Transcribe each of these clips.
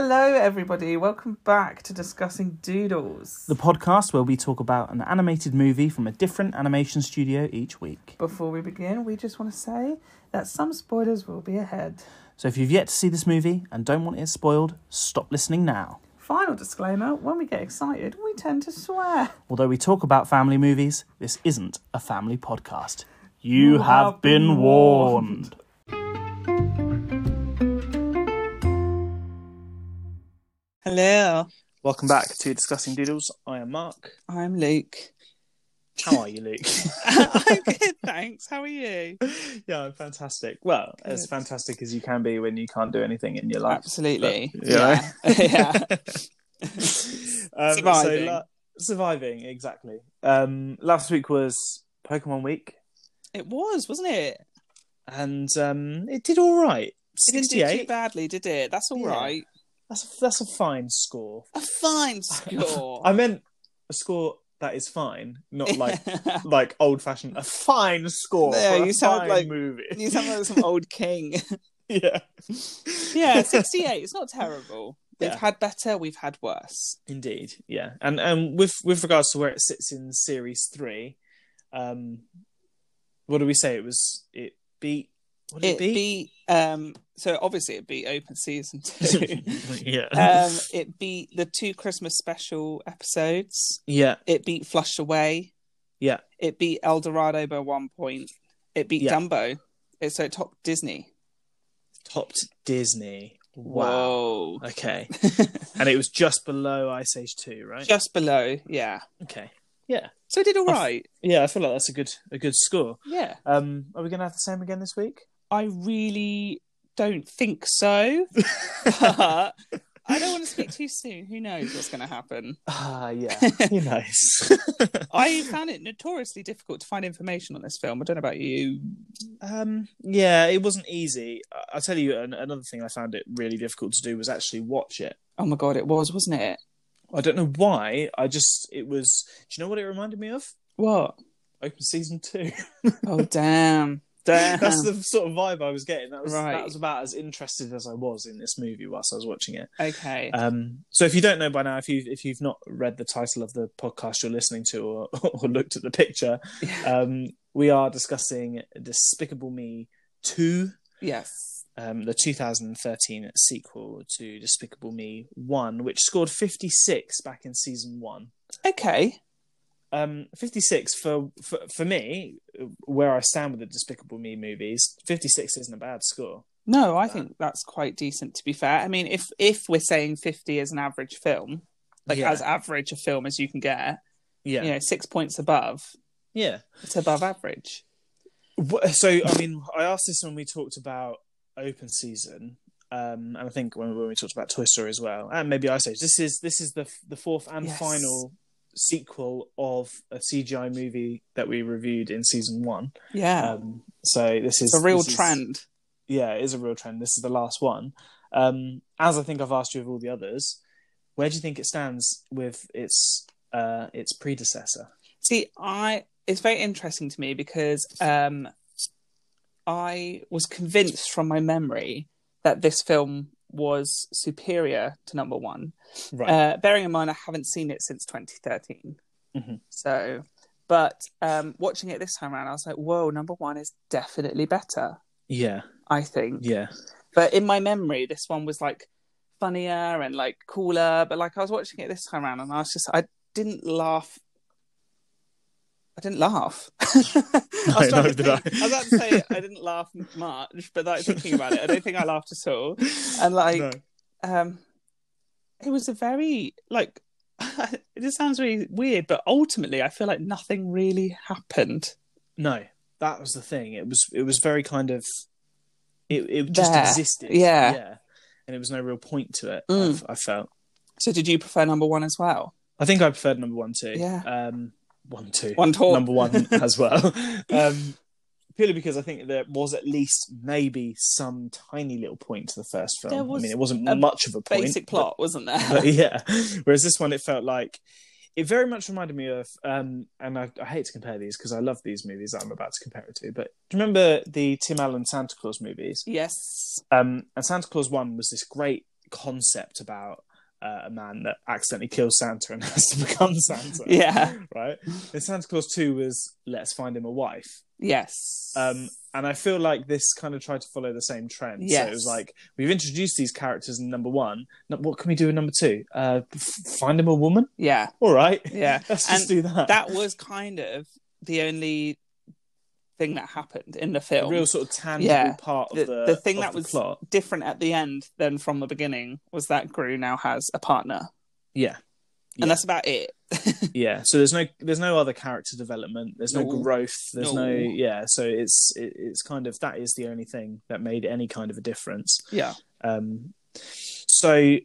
Hello, everybody. Welcome back to Discussing Doodles. the podcast where we talk about an animated movie from a different animation studio each week. Before we begin, we just want to say that some spoilers will be ahead. So if you've yet to see this movie and don't want it spoiled, stop listening now. Final disclaimer when we get excited, we tend to swear. Although we talk about family movies, this isn't a family podcast. You, have, been warned. Hello, Welcome back to Discussing Doodles. I am Mark. I'm Luke. How are you, Luke? I'm good, thanks. How are you? yeah, I'm fantastic. Well, as fantastic as you can be when you can't do anything in your life. Absolutely. But, yeah. yeah. Um, Surviving. So, la- surviving, exactly. Um, last week was Pokemon Week, It was, wasn't it? and um, it did all right. It didn't do too badly, did it? That's all Yeah. right. That's a, that's a fine score. A fine score. I meant a score that is fine, not like like old fashioned. A fine score. Yeah, you sound like- movie. you sound like some old king. yeah, yeah, 68. It's not terrible. We've Yeah. had better, we've had worse. indeed. Yeah, and and with with regards to where it sits in series three, um, what do we say? It was it beat. Did It it, beat? beat, um, so obviously it beat open season two. yeah. um, it beat the two Christmas special episodes. yeah. It beat Flushed Away. Yeah. It beat El Dorado by one point. It beat Yeah. Dumbo. It so it topped Disney. Topped Disney. Wow. Whoa. Okay. and it was just below Ice Age 2, right? Just below, yeah. Okay. Yeah. So it did all right. I f- Yeah, I feel like that's a good a good score. Yeah. Um are we going to have the same again this week? I really don't think so. but I don't want to speak too soon. Who knows what's going to happen? Ah, yeah. Who knows? I found it notoriously difficult to find information on this film. I don't know about you. um yeah, it wasn't easy. I- I'll tell you an- another thing I found it really difficult to do was actually watch it. Oh my god, it was, wasn't it? I don't know why. I just it was do you know what it reminded me of? What? Open season 2. Oh damn, damn. That's the sort of vibe I was getting. That was Right. that was about as interested as I was in this movie whilst I was watching it. okay. Um, so if you don't know by now, if you if you've not read the title of the podcast you're listening to or, or looked at the picture, um, we are discussing Despicable Me Two, yes. um, the 2013 sequel to Despicable Me One, which scored 56 back in season one. Okay. Um, 56 for, for for me, where I stand with the Despicable Me movies, 56 isn't a bad score. No, I think that's quite decent. To be fair, I mean, if if we're saying fifty is an average film, like Yeah. as average a film as you can get, Yeah, you know, six points above, yeah. it's above average. So, I mean, I asked this when we talked about open season, um, and I think when, when we talked about Toy Story as well, and maybe I Age. This is this is the the fourth and Yes. final sequel of a CGI movie that we reviewed in season one. Yeah, Um, so this is it's a real this is- trend. yeah, it is a real trend. This is the last one. Um, as I think I've asked you of all the others, where do you think it stands with its uh, its predecessor? See, I it's very interesting to me because um, I was convinced from my memory that this film was superior to number one. Right. Uh, bearing in mind, I haven't seen it since 2013. Mhm. So, but um, watching it this time around, I was like, whoa, number one is definitely better, yeah. I think. Yeah. But in my memory, this one was like funnier and like cooler. But like I was watching it this time around and I was just, I didn't laugh. I didn't laugh. I was No, trying did think- I. I was about to say I didn't laugh much, but like thinking about it, I don't think I laughed at all. And like, No. um it was a very like it just sounds really weird but ultimately i feel like nothing really happened No, that was the thing. It was it was very kind of it it just There. existed. Yeah. yeah, and it was no real point to it. Mm. I, I felt. so did you prefer number one as well I think I preferred number one too. Yeah. um, one two, one talk number one as well. Um, purely because I think there was at least maybe some tiny little point to the first film. There was I mean, it wasn't much of a point. basic plot wasn't there but yeah. Whereas this one, it felt like it very much reminded me of, um, and I, I hate to compare these because I love these movies that I'm about to compare it to. But do you remember the Tim Allen Santa Claus movies? yes Um, and Santa Claus One was this great concept about uh, a man that accidentally kills Santa and has to become Santa. Yeah. Right. And Santa Claus Two was let's find him a wife. Yes. Um, and I feel like this kind of tried to follow the same trend. So it was like we've introduced these characters in number one. What can we do in number two? Uh, f- find him a woman. yeah. All right. Yeah. Let's just And do that. that was kind of the only thing that happened in the a film. real sort of tangible Yeah. part of the, the the thing that the was plot. different at the end than from the beginning was that Gru now has a partner, Yeah. Yeah. and that's about it. yeah so there's no there's no other character development there's no, No. growth there's no. No. yeah so it's it, it's kind of that is the only thing that made any kind of a difference yeah. um so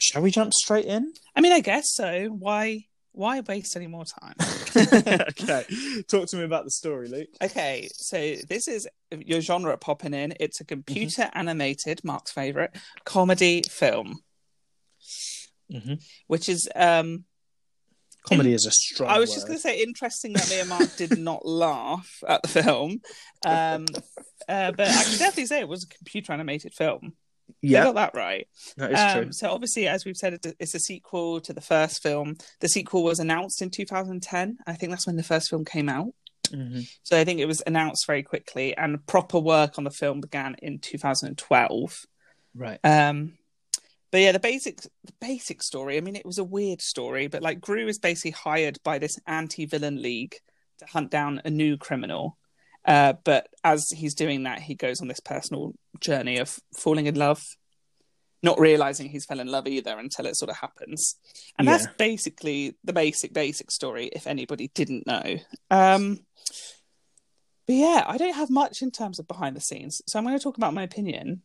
shall we jump straight in I mean, I guess so. Why? Why waste any more time? okay talk to me about the story luke Okay, so this is your genre popping in. It's a computer animated, Mark's favorite comedy film, Mhm. which is um comedy is a strong I was just going to say interesting that me and Mark did not laugh at the film, um, uh, but I can definitely say it was a computer animated film. They yeah got that right. that is Um, true so obviously, as we've said, it's a- sequel to the first film. The sequel was announced in 2010. I think that's when the first film came out. Mhm. So I think it was announced very quickly, and proper work on the film began in 2012. right Um, but yeah, the basic the basic story. I mean, it was a weird story, but like Gru is basically hired by this anti-villain league to hunt down a new criminal. Uh, but as he's doing that, he goes on this personal journey of falling in love, not realizing he's fell in love either until it sort of happens. And that's basically the basic basic story. If anybody didn't know. Um, but yeah, I don't have much in terms of behind the scenes, so I'm going to talk about my opinion.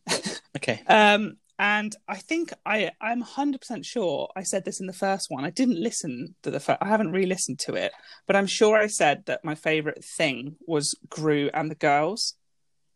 okay Um, and I think I I'm 100% sure I said this in the first one. I didn't listen to the first, I haven't re-listened to it, but I'm sure I said that my favorite thing was Gru and the girls,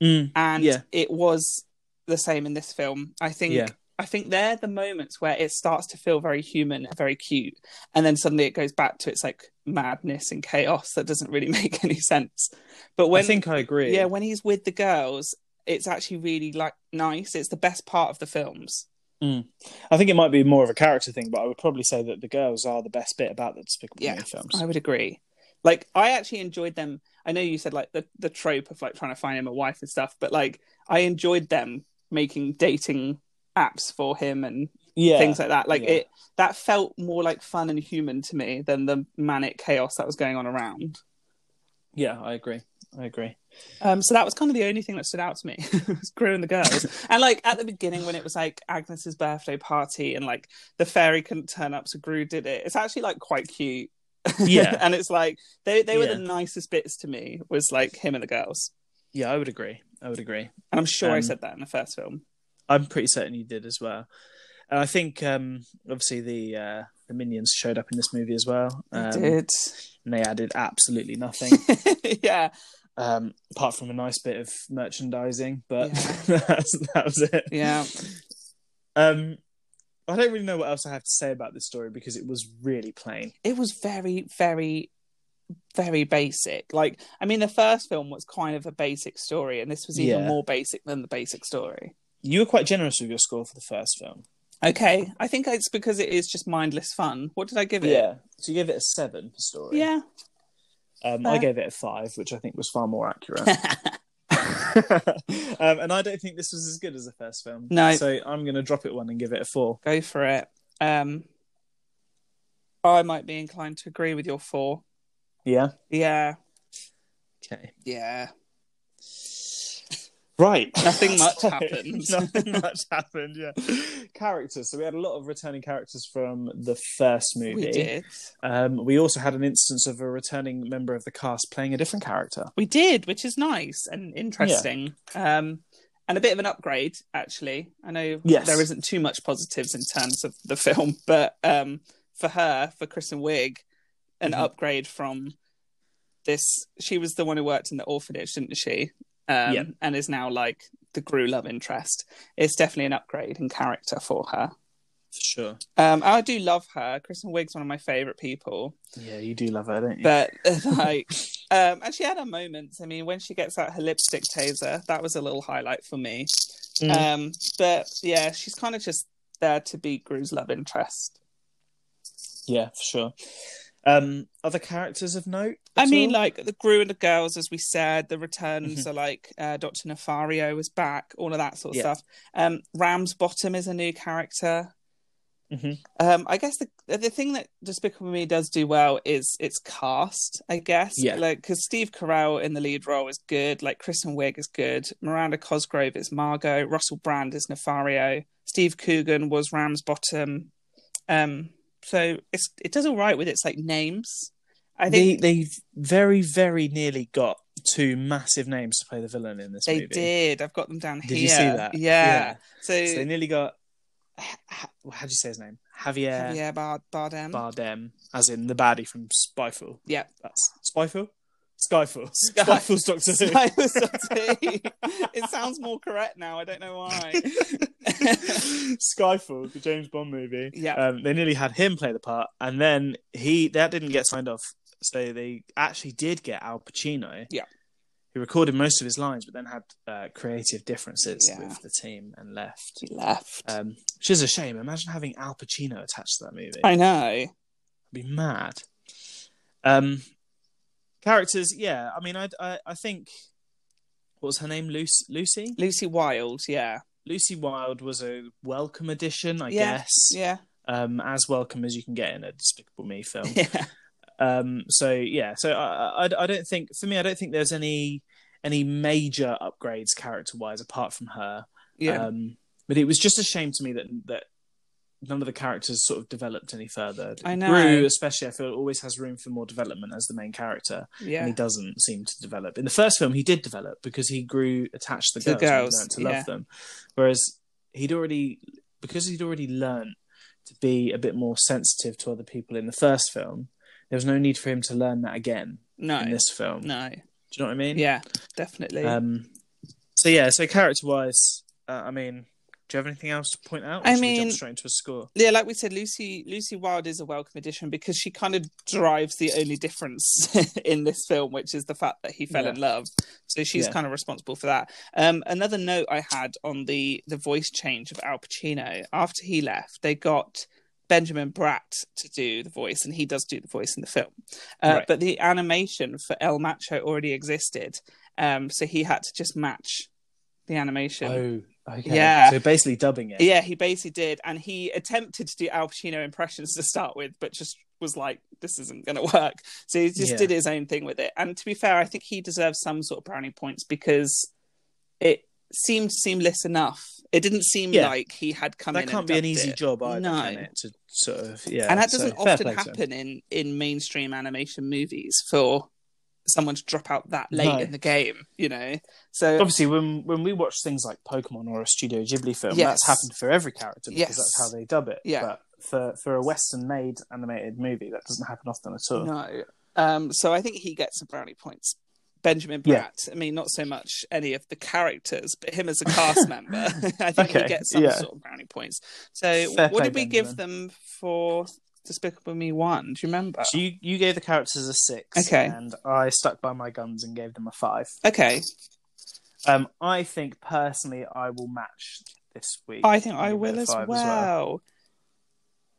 Mm, and Yeah. it was the same in this film. I think Yeah. I think they're the moments where it starts to feel very human, very cute, and then suddenly it goes back to its like madness and chaos that doesn't really make any sense. But when i think i agree yeah, when he's with the girls, it's actually really like nice. It's the best part of the films. Hmm. i think it might be more of a character thing but i would probably say that the girls are the best bit about the despicable Yeah, me films I would agree. Like I actually enjoyed them. I know you said like the the trope of like trying to find him a wife and stuff, but like I enjoyed them making dating apps for him and yeah things like that. Like yeah. it that felt more like fun and human to me than the manic chaos that was going on around. yeah i agree i agree Um, so that was kind of the only thing that stood out to me. was Gru and the girls, and like at the beginning when it was like Agnes's birthday party and like the fairy couldn't turn up, so Gru did it. It's actually like quite cute. Yeah. and it's like they they were Yeah. the nicest bits to me. Was like him and the girls, yeah i would agree i would agree and I'm sure I Um, said that in the first film. I'm pretty certain you did as well. And I think um, obviously the uh, the minions showed up in this movie as well. I Um, did. And they added absolutely nothing yeah, um, apart from a nice bit of merchandising, but Yeah. that's, that was it. yeah. Um, I don't really know what else I have to say about this story because it was really plain. It was very, very, very basic. Like, I mean, the first film was kind of a basic story, and this was even Yeah. more basic than the basic story. You were quite generous with your score for the first film. Okay, I think it's because it is just mindless fun. What did I give it? Yeah. So you gave it a seven for story. Yeah. Um, I gave it a five, which I think was far more accurate. um, and I don't think this was as good as the first film. No. So I'm going to drop it one and give it a four. Go for it. Um, I might be inclined to agree with your four. Yeah. Yeah, Okay. yeah. Right. Nothing much So, happened. Nothing much happened. Yeah. Characters. So we had a lot of returning characters from the first movie. We did. Um, we also had an instance of a returning member of the cast playing a different character. We did, which is nice and interesting. Um, and a bit of an upgrade, actually. I know Yes. there isn't too much positives in terms of the film, but um, for her, for Kristen Wiig, an Mhm. upgrade from this. She was the one who worked in the orphanage, didn't she? Um, Yeah. And is now like the Gru love interest. It's definitely an upgrade in character for her. For sure. Um, I do love her. Kristen Wiig's one of my favorite people. Yeah, you do love her, don't you? But like, um, and she had her moments. I mean, when she gets out her lipstick taser, that was a little highlight for me. Mm. Um, but yeah, she's kind of just there to be Gru's love interest. Yeah, for sure. Um, other characters of note? I mean, all? like the Gru and the girls, as we said, the returns Mhm. are like uh, Doctor Nefario is back, all of that sort of Yeah. stuff. Um, Ramsbottom is a new character. Mhm. Um, I guess the the thing that Despicable Me does do well is its cast. I guess, Yeah. like because Steve Carell in the lead role is good, like Kristen Wiig is good, Miranda Cosgrove is Margo, Russell Brand is Nefario, Steve Coogan was Ramsbottom. Um, so it's it does all right with its like names. I think they they very very nearly got two massive names to play the villain in this They movie. did. I've got them down Did here. you see that? Yeah. So, So they nearly got. How do you say his name? Javier Javier Bard- Bardem. Bardem, as in the baddie from Spyfall. yeah. That's Spyfall. Skyfall. Sky- Spyfall's Doctor Who. Sky was Doctor Who. it sounds more correct now. I don't know why. Skyfall, the James Bond movie. Yeah. Um, they nearly had him play the part, and then he that didn't get signed off. So they actually did get Al Pacino. Yeah. Who recorded most of his lines, but then had uh, creative differences Yeah. with the team and left. he left. Um, which is a shame. Imagine having Al Pacino attached to that movie. I know. I'd be mad. Um, characters, yeah. I mean, I, I, I think what was her name? Lucy. Lucy. Lucy Wilde. Yeah. Lucy Wilde was a welcome addition, I Yeah, guess. Yeah. Um, as welcome as you can get in a Despicable Me film. Yeah. um, so yeah. So I, I, I don't think for me, I don't think there's any any major upgrades character wise apart from her. Yeah. Um, but it was just a shame to me that that none of the characters sort of developed any further. I know. Gru, especially, I feel always has room for more development as the main character, and yeah. he doesn't seem to develop. In the first film, he did develop because he grew attached to the To girls, and girls, learned to yeah. love them. Whereas he'd already because he'd already learned to be a bit more sensitive to other people in the first film. There was no need for him to learn that again No. in this film. No. Do you know what I mean? Yeah. Definitely. Um, so yeah, so character wise, uh, I mean, do you have anything else to point out? Or I mean- jump straight into a score. yeah, like we said, Lucy Lucy Wilde is a welcome addition because she kind of drives the only difference in this film, which is the fact that he fell Yeah. in love. So she's Yeah. kind of responsible for that. Um, another note I had on the the voice change of Al Pacino after he left, they got Benjamin Bratt to do the voice, and he does do the voice in the film. Uh, Right. But the animation for El Macho already existed, um, so he had to just match the animation. Oh, okay. Yeah. So basically dubbing it. Yeah, he basically did, and he attempted to do Al Pacino impressions to start with, but just was like, "This isn't going to work." So he just Yeah. did his own thing with it. And to be fair, I think he deserves some sort of brownie points because it seemed seamless enough. It didn't seem Yeah. like he had come that in. can't and be an easy it. job either, No. can it? To sort of yeah, and that doesn't fair often happen in in mainstream animation movies for someone to drop out that late No. in the game. You know, so Obviously, when when we watch things like Pokemon or a Studio Ghibli film, Yes. that's happened for every character because Yes. that's how they dub it. Yeah. But for for a Western-made animated movie, that doesn't happen often at all. No. Um, so I think he gets some brownie points. Benjamin Yeah. Bratt. I mean, not so much any of the characters, but him as a cast member. I think Okay, he gets some yeah. sort of brownie points. So, Fair what did we give them for Despicable Me One? Do you remember? So you, you gave the characters a six, Okay. and I stuck by my guns and gave them a five. Okay, Um, I think personally, I will match this week. I think I Give it will as well.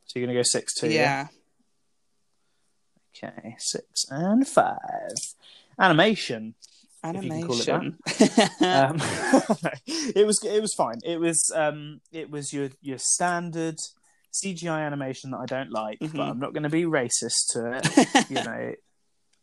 So you're gonna go six two. yeah. Okay, six and five. Animation. if you can call it that. Animation. um, it was it was fine. It was um it was your your standard CGI animation that I don't like, Mhm. but I'm not going to be racist to it. you know,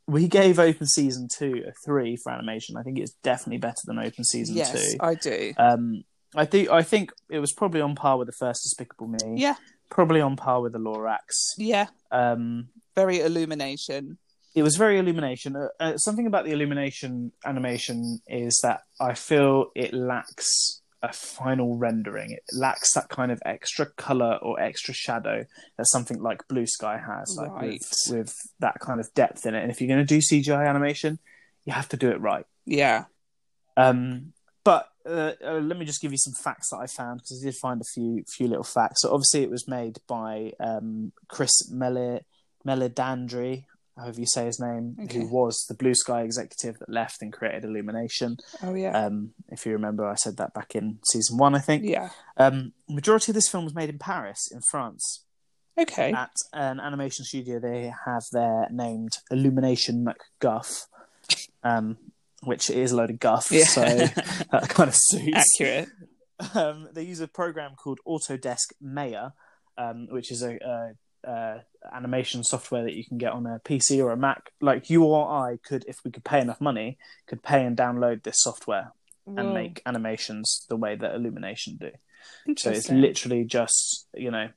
we gave Open Season two a three for animation. I think it's definitely better than Open Season yes, two. I do. Um, I think I think it was probably on par with the first Despicable Me. Yeah, probably on par with the Lorax. yeah. Um, Very illumination. it was very illumination. Uh, uh, something about the illumination animation is that I feel it lacks a final rendering. It lacks that kind of extra color or extra shadow that something like Blue Sky has, like Right. with, with that kind of depth in it. And if you're going to do CGI animation, you have to do it right. Yeah. Um, but uh, uh, let me just give you some facts that I found because I did find a few few little facts. So obviously it was made by um, Chris Meledandri. However you say his name, Okay. who was the Blue Sky executive that left and created Illumination. Oh yeah. Um, if you remember, I said that back in season one, I think. yeah. Um, majority of this film was made in Paris, in France, Okay. at an animation studio they have there named Illumination Mac Guff, um, which is a load of guff, Yeah. so that kind of suits. Accurate. Um, they use a program called Autodesk Maya, um, which is a, a, a animation software that you can get on a PC or a Mac. Like you or I could, if we could pay enough money, could pay and download this software and make animations the way that Illumination do. So it's literally just you know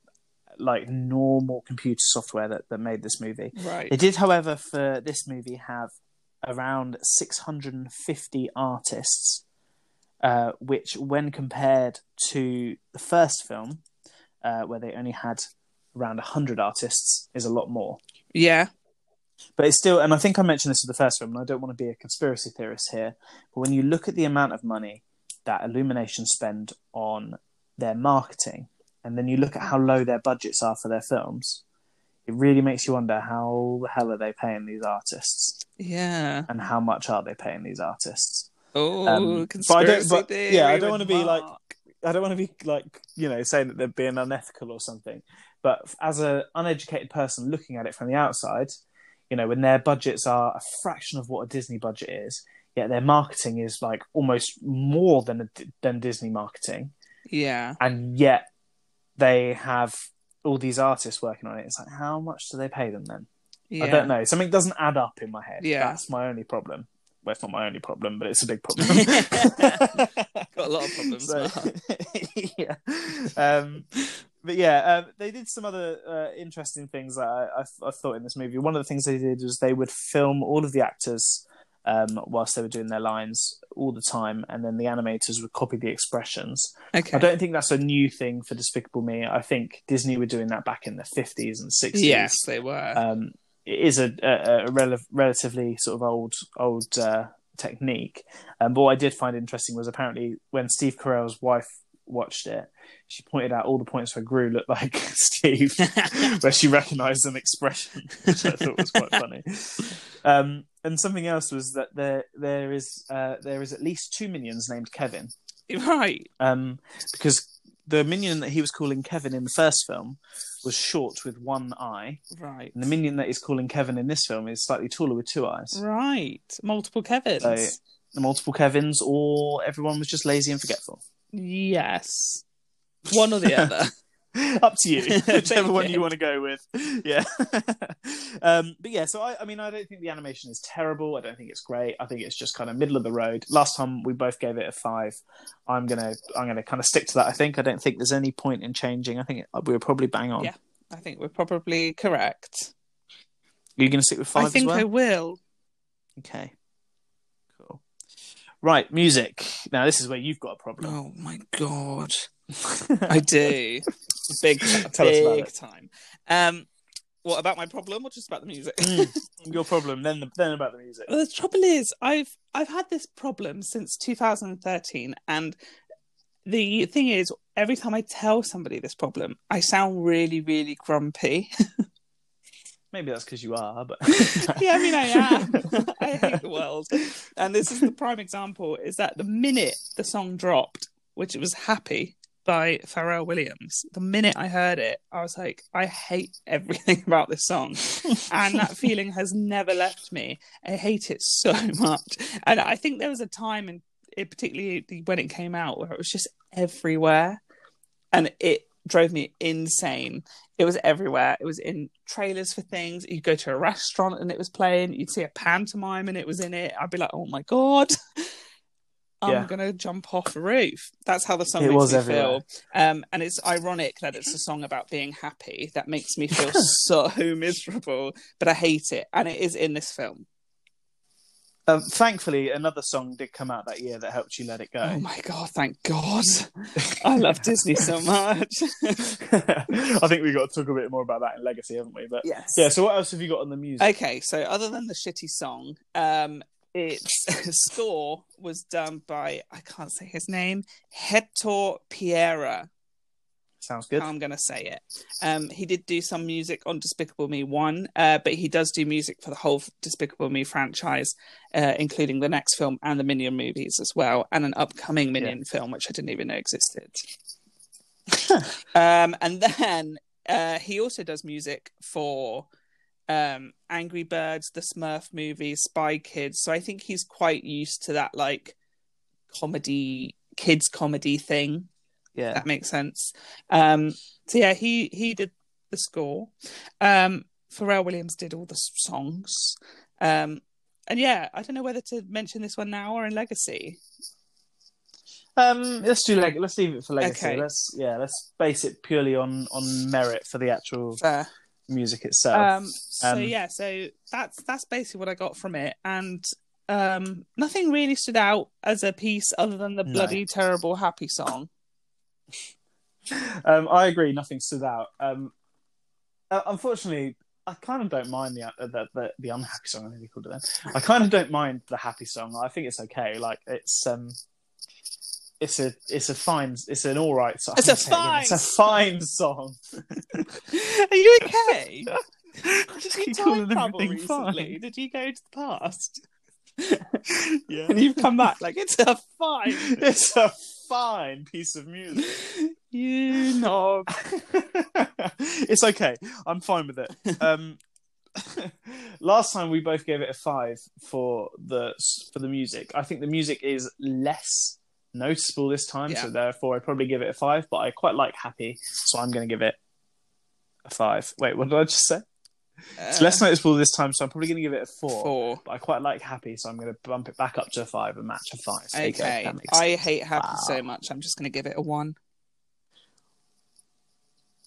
like normal computer software that, that made this movie. right. They did, however, for this movie have around 650 artists, uh, which, when compared to the first film, uh, where they only had around 100 artists, is a lot more. Yeah. But it's still, and I think I mentioned this with the first room, and I don't want to be a conspiracy theorist here, but when you look at the amount of money that Illumination spend on their marketing, and then you look at how low their budgets are for their films, it really makes you wonder how the hell are they paying these artists, Yeah. and how much are they paying these artists? Oh, Um, but I conspiracy don't- but, theory yeah, I don't wanna be like- I don't want to be like you know saying that they're being unethical or something, but as an uneducated person looking at it from the outside, you know when their budgets are a fraction of what a Disney budget is, yet their marketing is like almost more than a, than Disney marketing, Yeah. and yet they have all these artists working on it. It's like how much do they pay them then? Yeah. I don't know. Something doesn't add up in my head. Yeah. that's my only problem. Well, it's not my only problem, but it's a big problem. Got a lot of problems. So, yeah. Um, but yeah, um, they did some other uh, interesting things that I, I, I thought in this movie. One of the things they did was they would film all of the actors um, whilst they were doing their lines all the time, and then the animators would copy the expressions. Okay. I don't think that's a new thing for Despicable Me. I think Disney were doing that back in the 50s and 60s. Yes, they were. Um, it is a, a, a rel- relatively sort of old old uh, technique. Um, but what I did find interesting was apparently when Steve Carell's wife watched it, she pointed out all the points where Gru looked like Steve, where she recognised an expression, which I thought was quite funny. Um, and something else was that there there is uh, there is at least two minions named Kevin, right. um, because the minion that he was calling Kevin in the first film was short with one eye, Right. and the minion that he's calling Kevin in this film is slightly taller with two eyes. Right. Multiple Kevins. So- multiple Kevins, or everyone was just lazy and forgetful. Yes. One or the other. Up to you, whichever one you. want to go with. Yeah. um, but yeah, so I, I mean, I don't think the animation is terrible. I don't think it's great. I think it's just kind of middle of the road. Last time we both gave it a five. I'm gonna, I'm gonna kind of stick to that. I think. I don't think there's any point in changing. I think we were probably bang on. Yeah. I think we're probably correct. Are you gonna stick with five I think as well? I will. Okay. Right, music. Now this is where you've got a problem. Oh my god. I do. Big, Tell us about big time. Um, what about my problem or just about the music? Your problem, then the, then about the music. Well, the trouble is, I've I've had this problem since 2013, and the thing is, every time I tell somebody this problem, I sound really, really grumpy. Maybe that's because you are, but yeah, I mean, I am. I hate the world, and this is the prime example: is that the minute the song dropped, which it was "Happy" by Pharrell Williams, the minute I heard it, I was like, I hate everything about this song, and that feeling has never left me. I hate it so much, and I think there was a time, and it, particularly when it came out, where it was just everywhere, and it drove me insane. It was everywhere. It was in trailers for things. You'd go to a restaurant and it was playing. You'd see a pantomime and it was in it. I'd be like, oh my god. I'm Yeah. gonna jump off a roof. That's how the song It makes me everywhere. feel. Um, and it's ironic that it's a song about being happy. That makes me feel so miserable, but I hate it. And it is in this film. Um, thankfully, another song did come out that year that helped you let it go. Oh my god, thank God. I love Disney so much. I think we got to talk a bit more about that in Legacy, haven't we? But yes. yeah. So what else have you got on the music? Okay, so other than the shitty song, um, its score was done by I can't say his name, Hector Piera. Sounds good. I'm going to say it. Um, he did do some music on Despicable Me 1, uh, but he does do music for the whole Despicable Me franchise, uh, including the next film and the Minion movies as well, and an upcoming Minion film, which I didn't even know existed. um, and then uh, he also does music for um, Angry Birds, the Smurf movie, Spy Kids. So I think he's quite used to that, like, comedy, kids' comedy thing yeah. that makes sense. Um, so yeah, he he did the score. Um, Pharrell Williams did all the songs. Um, and yeah, I don't know whether to mention this one now or in Legacy. Um, let's do leg. Let's leave it for legacy. Okay. Let's yeah. Let's base it purely on on merit for the actual Fair. music itself. Um, so Um, yeah, so that's that's basically what I got from it, and um, nothing really stood out as a piece other than the No. bloody terrible happy song. Um, I agree. Nothing stood out. Um, uh, unfortunately, I kind of don't mind the uh, the, the the unhappy song. I think we called it then. I kind of don't mind the happy song. I think it's okay. Like it's um, it's a it's a fine it's an all right song. It's a fine. It's a fine song. Are you okay? I just keep time calling everything recently? fine. Did you go to the past? Yeah. and you've come back like it's a fine. It's a fine piece of music. You knob. it's okay. I'm fine with it. Um, last time we both gave it a five for the for the music. I think the music is less noticeable this time, Yeah. so therefore I'd probably give it a five. But I quite like Happy, so I'm going to give it a five. Wait, what did I just say? It's less noticeable this time, so I'm probably going to give it a four. Four. But I quite like Happy, so I'm going to bump it back up to a five and match a five. There you. Okay. I sense. hate happy Wow. so much. I'm just going to give it a one.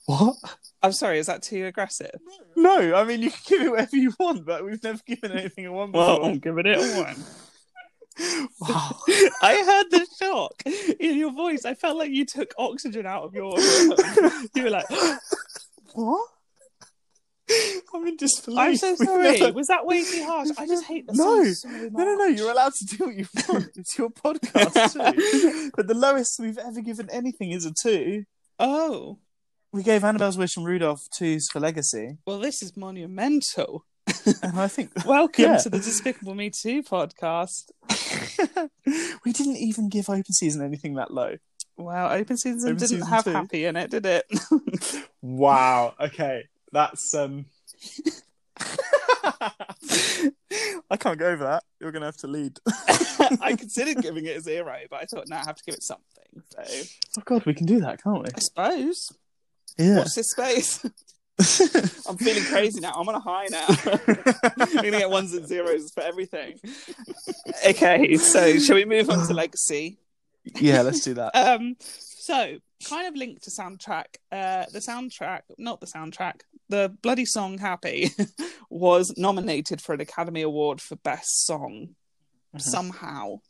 What? I'm sorry. Is that too aggressive? No, I mean you can give it whatever you want, but we've never given anything a one before. Well, I'm giving it a one. wow. I heard the shock in your voice. I felt like you took oxygen out of your. you were like, what? I'm in disbelief. "I'm so sorry. never- Was that way too harsh? I just hate the No. so. No, no, no. You're allowed to do what you want. It's your podcast too. but the lowest we've ever given anything is a two. Oh, We gave Annabelle's Wish and Rudolph twos for Legacy, well, this is monumental. and I think Welcome Yeah. to the Despicable Me 2 podcast. we didn't even give Open Season anything that low. Wow, Open Season Open didn't Season have 2. happy in it, did it? Wow. Okay, that's um. I can't go over that. You're gonna have to lead. I considered giving it a zero, but I thought, no, I have to give it something. So Oh God, we can do that, can't we? I suppose. Yeah. Watch this space. I'm feeling crazy now. I'm on a high now. I'm gonna get ones and zeros for everything. Okay, so shall we move on to legacy? yeah, let's do that. Um, so kind of linked to soundtrack. Uh, the soundtrack, not the soundtrack, the bloody song "Happy" was nominated for an Academy Award for Best Song Mhm. somehow.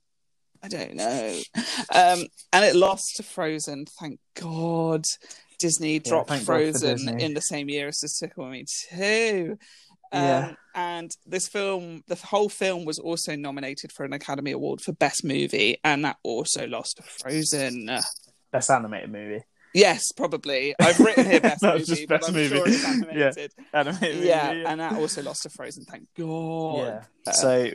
I don't know. Um, and it lost to Frozen. Thank God. Disney dropped thank Frozen in the same year as Despicable Me 2. Um, Yeah. And this film, the whole film was also nominated for an Academy Award for Best Movie, and that also lost to Frozen. Best animated movie. Yes, probably. I've written here Best No, Movie, it's just but Best I'm Movie. sure it's Yeah. animated. Animated Yeah, movie. and that also lost to Frozen. Thank God. Yeah. Uh, so,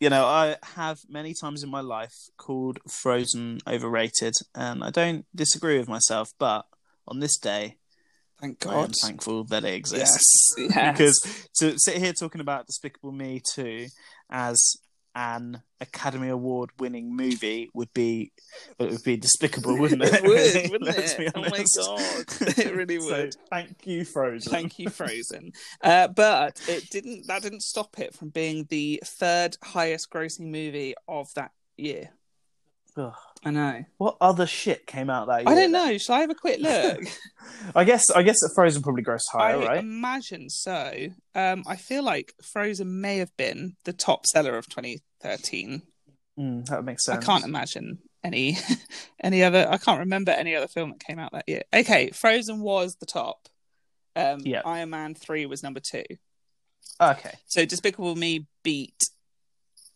you know, I have many times in my life called Frozen overrated, and I don't disagree with myself. But on this day, Thank God, I am thankful that it Yes. exists. yes. because to sit here talking about Despicable Me 2 as an Academy Award winning movie would be it would be despicable, wouldn't it? It would, wouldn't Let's it? Oh my. God. It really So, would. thank you, Frozen. Thank you, Frozen. Uh, but it didn't. That didn't stop it from being the third highest grossing movie of that year. I know. What other shit came out that year? I don't know. Shall I have a quick look? I guess I guess Frozen probably grossed higher, I right? imagine so. Um, I feel like Frozen may have been the top seller of 2013. Mm, that makes sense. I can't imagine any any other. I can't remember any other film that came out that year. Okay, Frozen was the top. Um, Yeah. Iron Man three was number two. Okay. So Despicable Me beat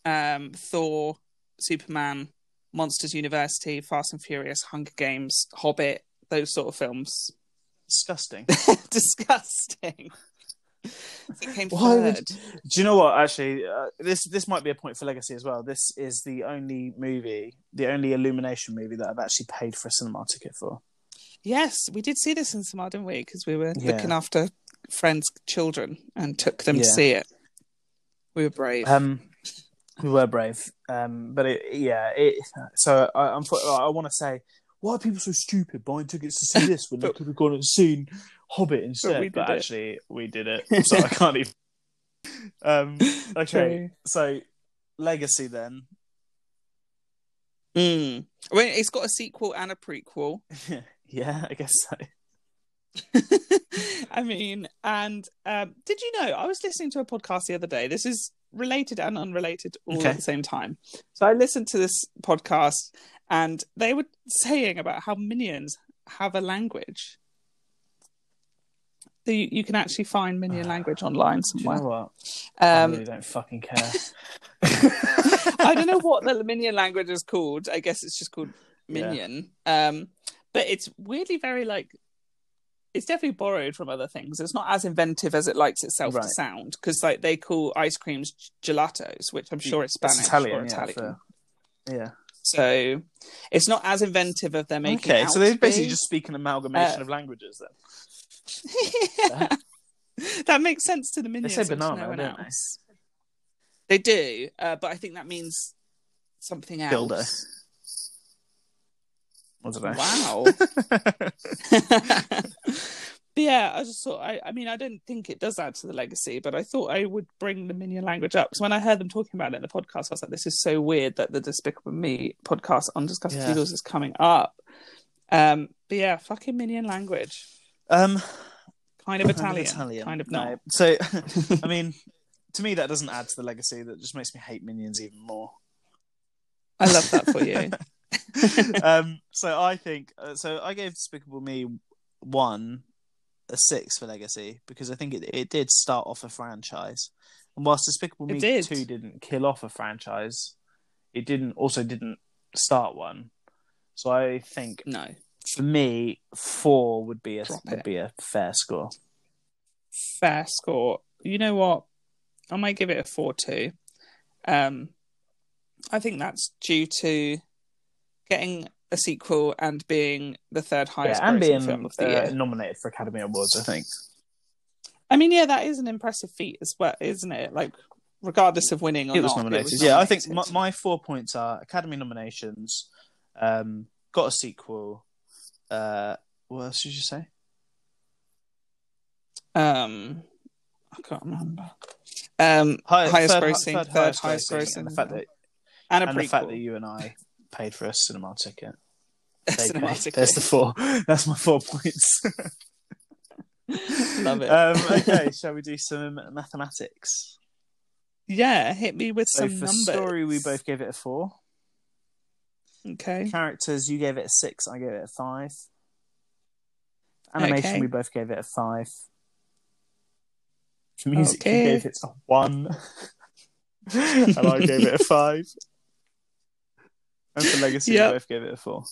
um, Thor, Superman, Monsters University, Fast and Furious, Hunger Games, Hobbit, those sort of films. Disgusting. Disgusting. It came Why third. would- Do you know what? Actually, uh, this this might be a point for Legacy as well. This is the only movie, the only Illumination movie that I've actually paid for a cinema ticket for. Yes, we did see this in Samar, didn't we? Because we were Yeah. looking after friends' children and took them to see it. We were brave. Um, we were brave, um, but it, yeah. It, so I, I'm, I want to say, why are people so stupid buying tickets to see this when they could have gone and seen Hobbit instead? we But, did it. actually, we did it, so I can't even. Um, okay, True. so Legacy then. Mm. Well, it's got a sequel and a prequel. yeah, I guess so. I mean, and um, did you know? I was listening to a podcast the other day. This is related and unrelated all Okay. at the same time. So I listened to this podcast, and they were saying about how minions have a language. So you, you can actually find minion language online Do you know what? I Um, really don't fucking care. I don't know what the minion language is called. I guess it's just called Yeah. minion. Um, but it's weirdly very like it's definitely borrowed from other things. It's not as inventive as it likes itself Right. to sound because like they call ice creams gelatos, which I'm sure is It's Spanish Italian, or Italian. for- yeah. So it's not as inventive of them making. Okay, so they basically be. just speak an amalgamation Uh, of languages then. Yeah. that makes sense to the minions. They say banana, no one don't they? else. They do, uh, but I think that means something else. Dildo. I don't know. Wow. But yeah, I just thought. I, I mean, I don't think it does add to the legacy, but I thought I would bring the minion language up because when I heard them talking about it in the podcast, I was like, "This is so weird that the Despicable Me podcast on Disgusting Yeah. Doodles is coming up." Um, but yeah, fucking minion language, um, kind of Italian, Italian. kind of No. not. So, I mean, to me, that doesn't add to the legacy. That just makes me hate minions even more. I love that for you. um, so I think uh, so. I gave Despicable Me one a six for legacy because I think it it did start off a franchise, and whilst Despicable It Me did. two didn't kill off a franchise, it didn't also didn't start one. So I think no, for me, four would be a Drop would it. be a fair score. fair score. You know what? I might give it a four two. Um, I think that's due to getting a sequel and being the third highest yeah, and grossing being film of the uh, year. nominated for Academy Awards, I think. I mean, yeah, that is an impressive feat as well, isn't it? Like, regardless of winning or it was not, nominated. was yeah, I think my, my four points are Academy nominations, um, got a sequel. Uh, what else did you say? Um, I can't remember. Um, High- highest third- grossing, third, highest grossing, and the fact that and a and the fact that you and I paid for a cinema ticket. Cinema ticket. There's the four. That's my four points. Love it. um, okay, shall we do some mathematics? yeah, hit me with So some for numbers. story, we both gave it a four. okay. Characters, you gave it a six. I gave it a five. Animation, Okay. we both gave it a five. Music, Okay. you gave it a one, and I gave it a five. And for legacy, Yep. both gave it a four.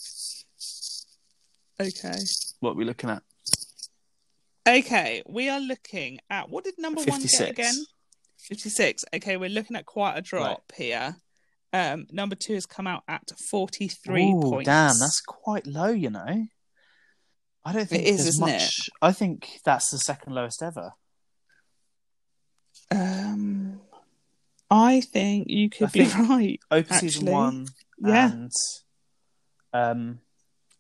Okay. What are we looking at? Okay, we are looking at what did number one get again? 56. Okay, we're looking at quite a drop here. Um, number two has come out at 43 Ooh, points. Damn, that's quite low, you know. I don't think it is, isn't much. I think that's the second lowest ever. Um, I think you could I be right. Open season one yeah. and um,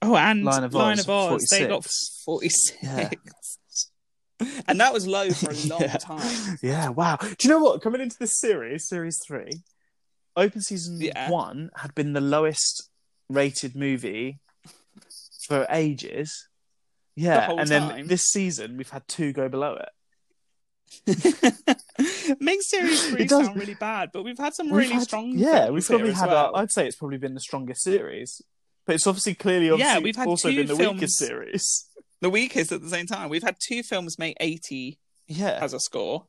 Oh, and Lion of Lion Oz, of Oz, they got 46. 46. Yeah. and that was low for a long yeah. time. Yeah, wow. Do you know what? Coming into this series, series three, open season Yeah. one had been the lowest rated movie for ages. Yeah, whole and then time. this season we've had two go below it. Makes series three It does. sound really bad, but we've had some We've really had- strong. Yeah, we've probably had. well. Our, I'd say it's probably been the strongest series, but it's obviously clearly obviously Yeah, we've had also been the films- weakest series. the weakest at the same time. We've had two films make 80 Yeah, as a score.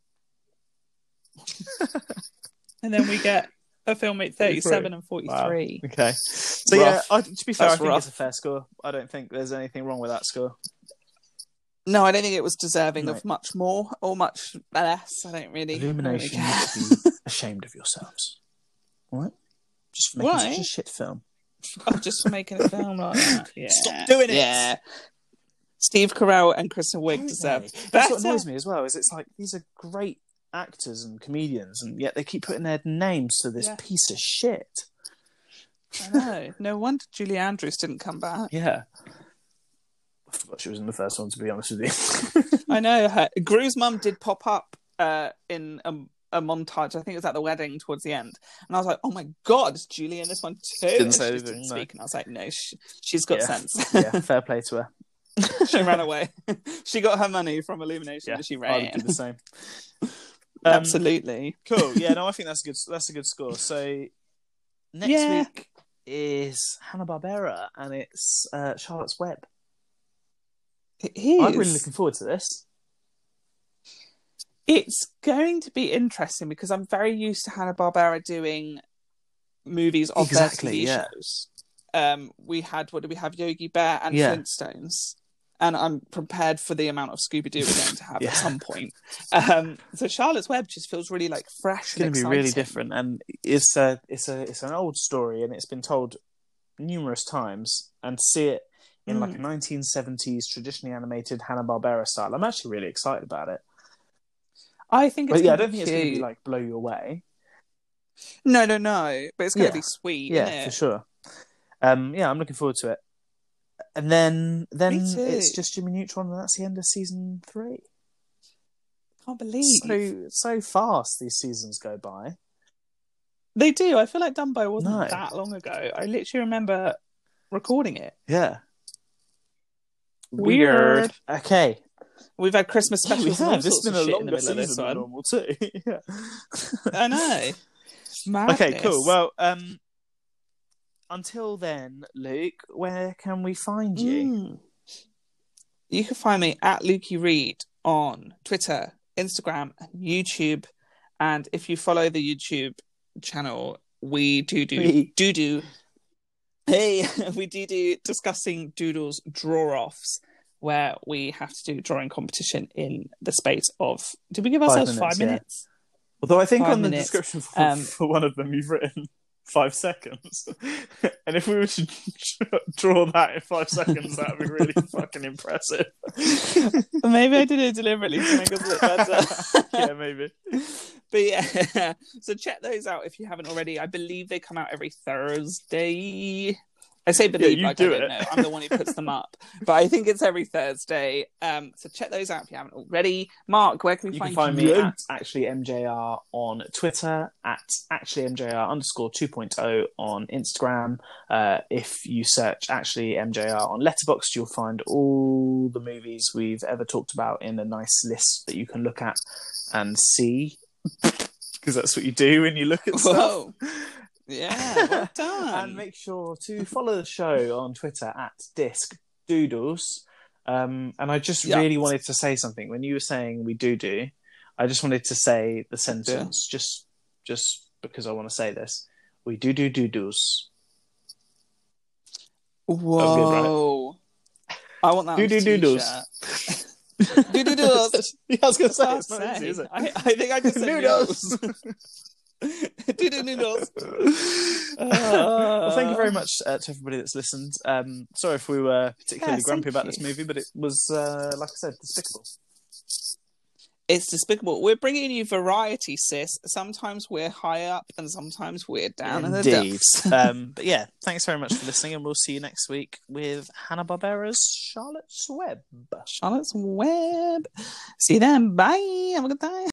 and then we get a film make 37 and 43. Okay. So yeah, I, to be fair, That's I think rough. it's a fair score. I don't think there's anything wrong with that score. No, I don't think it was deserving No. of much more or much less. I don't really. Really Illumination care. need to be ashamed of yourselves. All right? Just for making Why? such a shit film. Oh, just for making a film like that. Yeah. Stop doing it. Yeah. Steve Carell and Kristen Wiig deserve? That's what annoys me as well. Is it's like these are great actors and comedians, and yet they keep putting their names to this Yeah. piece of shit. I know. No wonder Julie Andrews didn't come back. Yeah. I forgot she was in the first one. To be honest with you. I know. Her Gru's mum did pop up uh, in a, a montage. I think it was at the wedding towards the end, and I was like, "Oh my god, is Julie in this one too?" Didn't And say she anything, didn't no. speak, and I was like, "No, she, she's got Yeah. sense." yeah, fair play to her. she ran away. she got her money from Illumination, Yeah, and she I ran. would do the same. Um, Absolutely. Cool. Yeah, no, I think that's a good. That's a good score. So next Yeah. week is Hanna Barbera, and it's uh, Charlotte's Web. It is. I'm really looking forward to this. It's going to be interesting because I'm very used to Hanna Barbera doing movies of Exactly, their TV yeah. shows. Um, we had what do we have? Yogi Bear and Yeah. Flintstones, and I'm prepared for the amount of Scooby Doo we're going to have Yeah. at some point. Um, so Charlotte's Web just feels really like fresh. It's going to be really different, and it's a it's a it's an old story, and it's been told numerous times. And see it in like a 1970s traditionally animated Hanna Barbera style, I'm actually really excited about it. I think. It's But yeah, I gonna don't think it's going to be like blow you away. No, no, no. But it's going to Yeah. be sweet. Yeah, for sure. Um, yeah, I'm looking forward to it. And then then it's just Jimmy Neutron, and that's the end of season three. Can't believe So so fast these seasons go by. they do. I feel like Dumbo wasn't No. that long ago. I literally remember recording it. Yeah. Weird. Okay. We've had Christmas Yeah, we specials. and have. This has been a shit in the longer middle of this season than normal too. yeah. I know. Okay, cool. Well, um, until then, Luke, where can we find you? Mm. You can find me at Lukey Reed on Twitter, Instagram, and YouTube. And if you follow the YouTube channel, we do do We- do do. Hey, we do do discussing doodles draw offs, where we have to do drawing competition in the space of. Did we give Five ourselves minutes, five yeah. minutes? Although I think Five on the description for, Um, for one of them you've written five seconds, and if we were to draw that in five seconds, that would be really fucking impressive. Maybe I did it deliberately to make us look better. yeah, maybe. But yeah, so check those out if you haven't already. I believe they come out every Thursday. I say believe, you like do I don't it. know. I'm the one who puts them up, but I think it's every Thursday. Um, so check those out if you haven't already. Mark, where can we find You find can find you? me at actually MJR on Twitter, at actually MJR underscore 2.0 on Instagram. Uh, if you search actually MJR on Letterboxd, you'll find all the movies we've ever talked about in a nice list that you can look at and see. Because that's what you do when you look at stuff. Yeah, well done. and make sure to follow the show on Twitter at Disc Doodles. Um, and I just Yeah. really wanted to say something when you were saying we do do. I just wanted to say the sentence just just because I want to say this. We do do doodles. Whoa, I want that. Do do doodles. Do do doodles. yeah, I was going to say it's not easy, is it? I, I think I just said Noodles. noodles. well, thank you very much uh, to everybody that's listened. Um, sorry if we were particularly Yes, grumpy thank about you. this movie, but it was, uh, like I said, despicable. It's despicable. We're bringing you variety, sis. Sometimes we're high up and sometimes we're down in the Indeed. depths. um, but yeah, thanks very much for listening, and we'll see you next week with Hanna Barbera's Charlotte's Web. Charlotte's Web. See you then. Bye. Have a good time.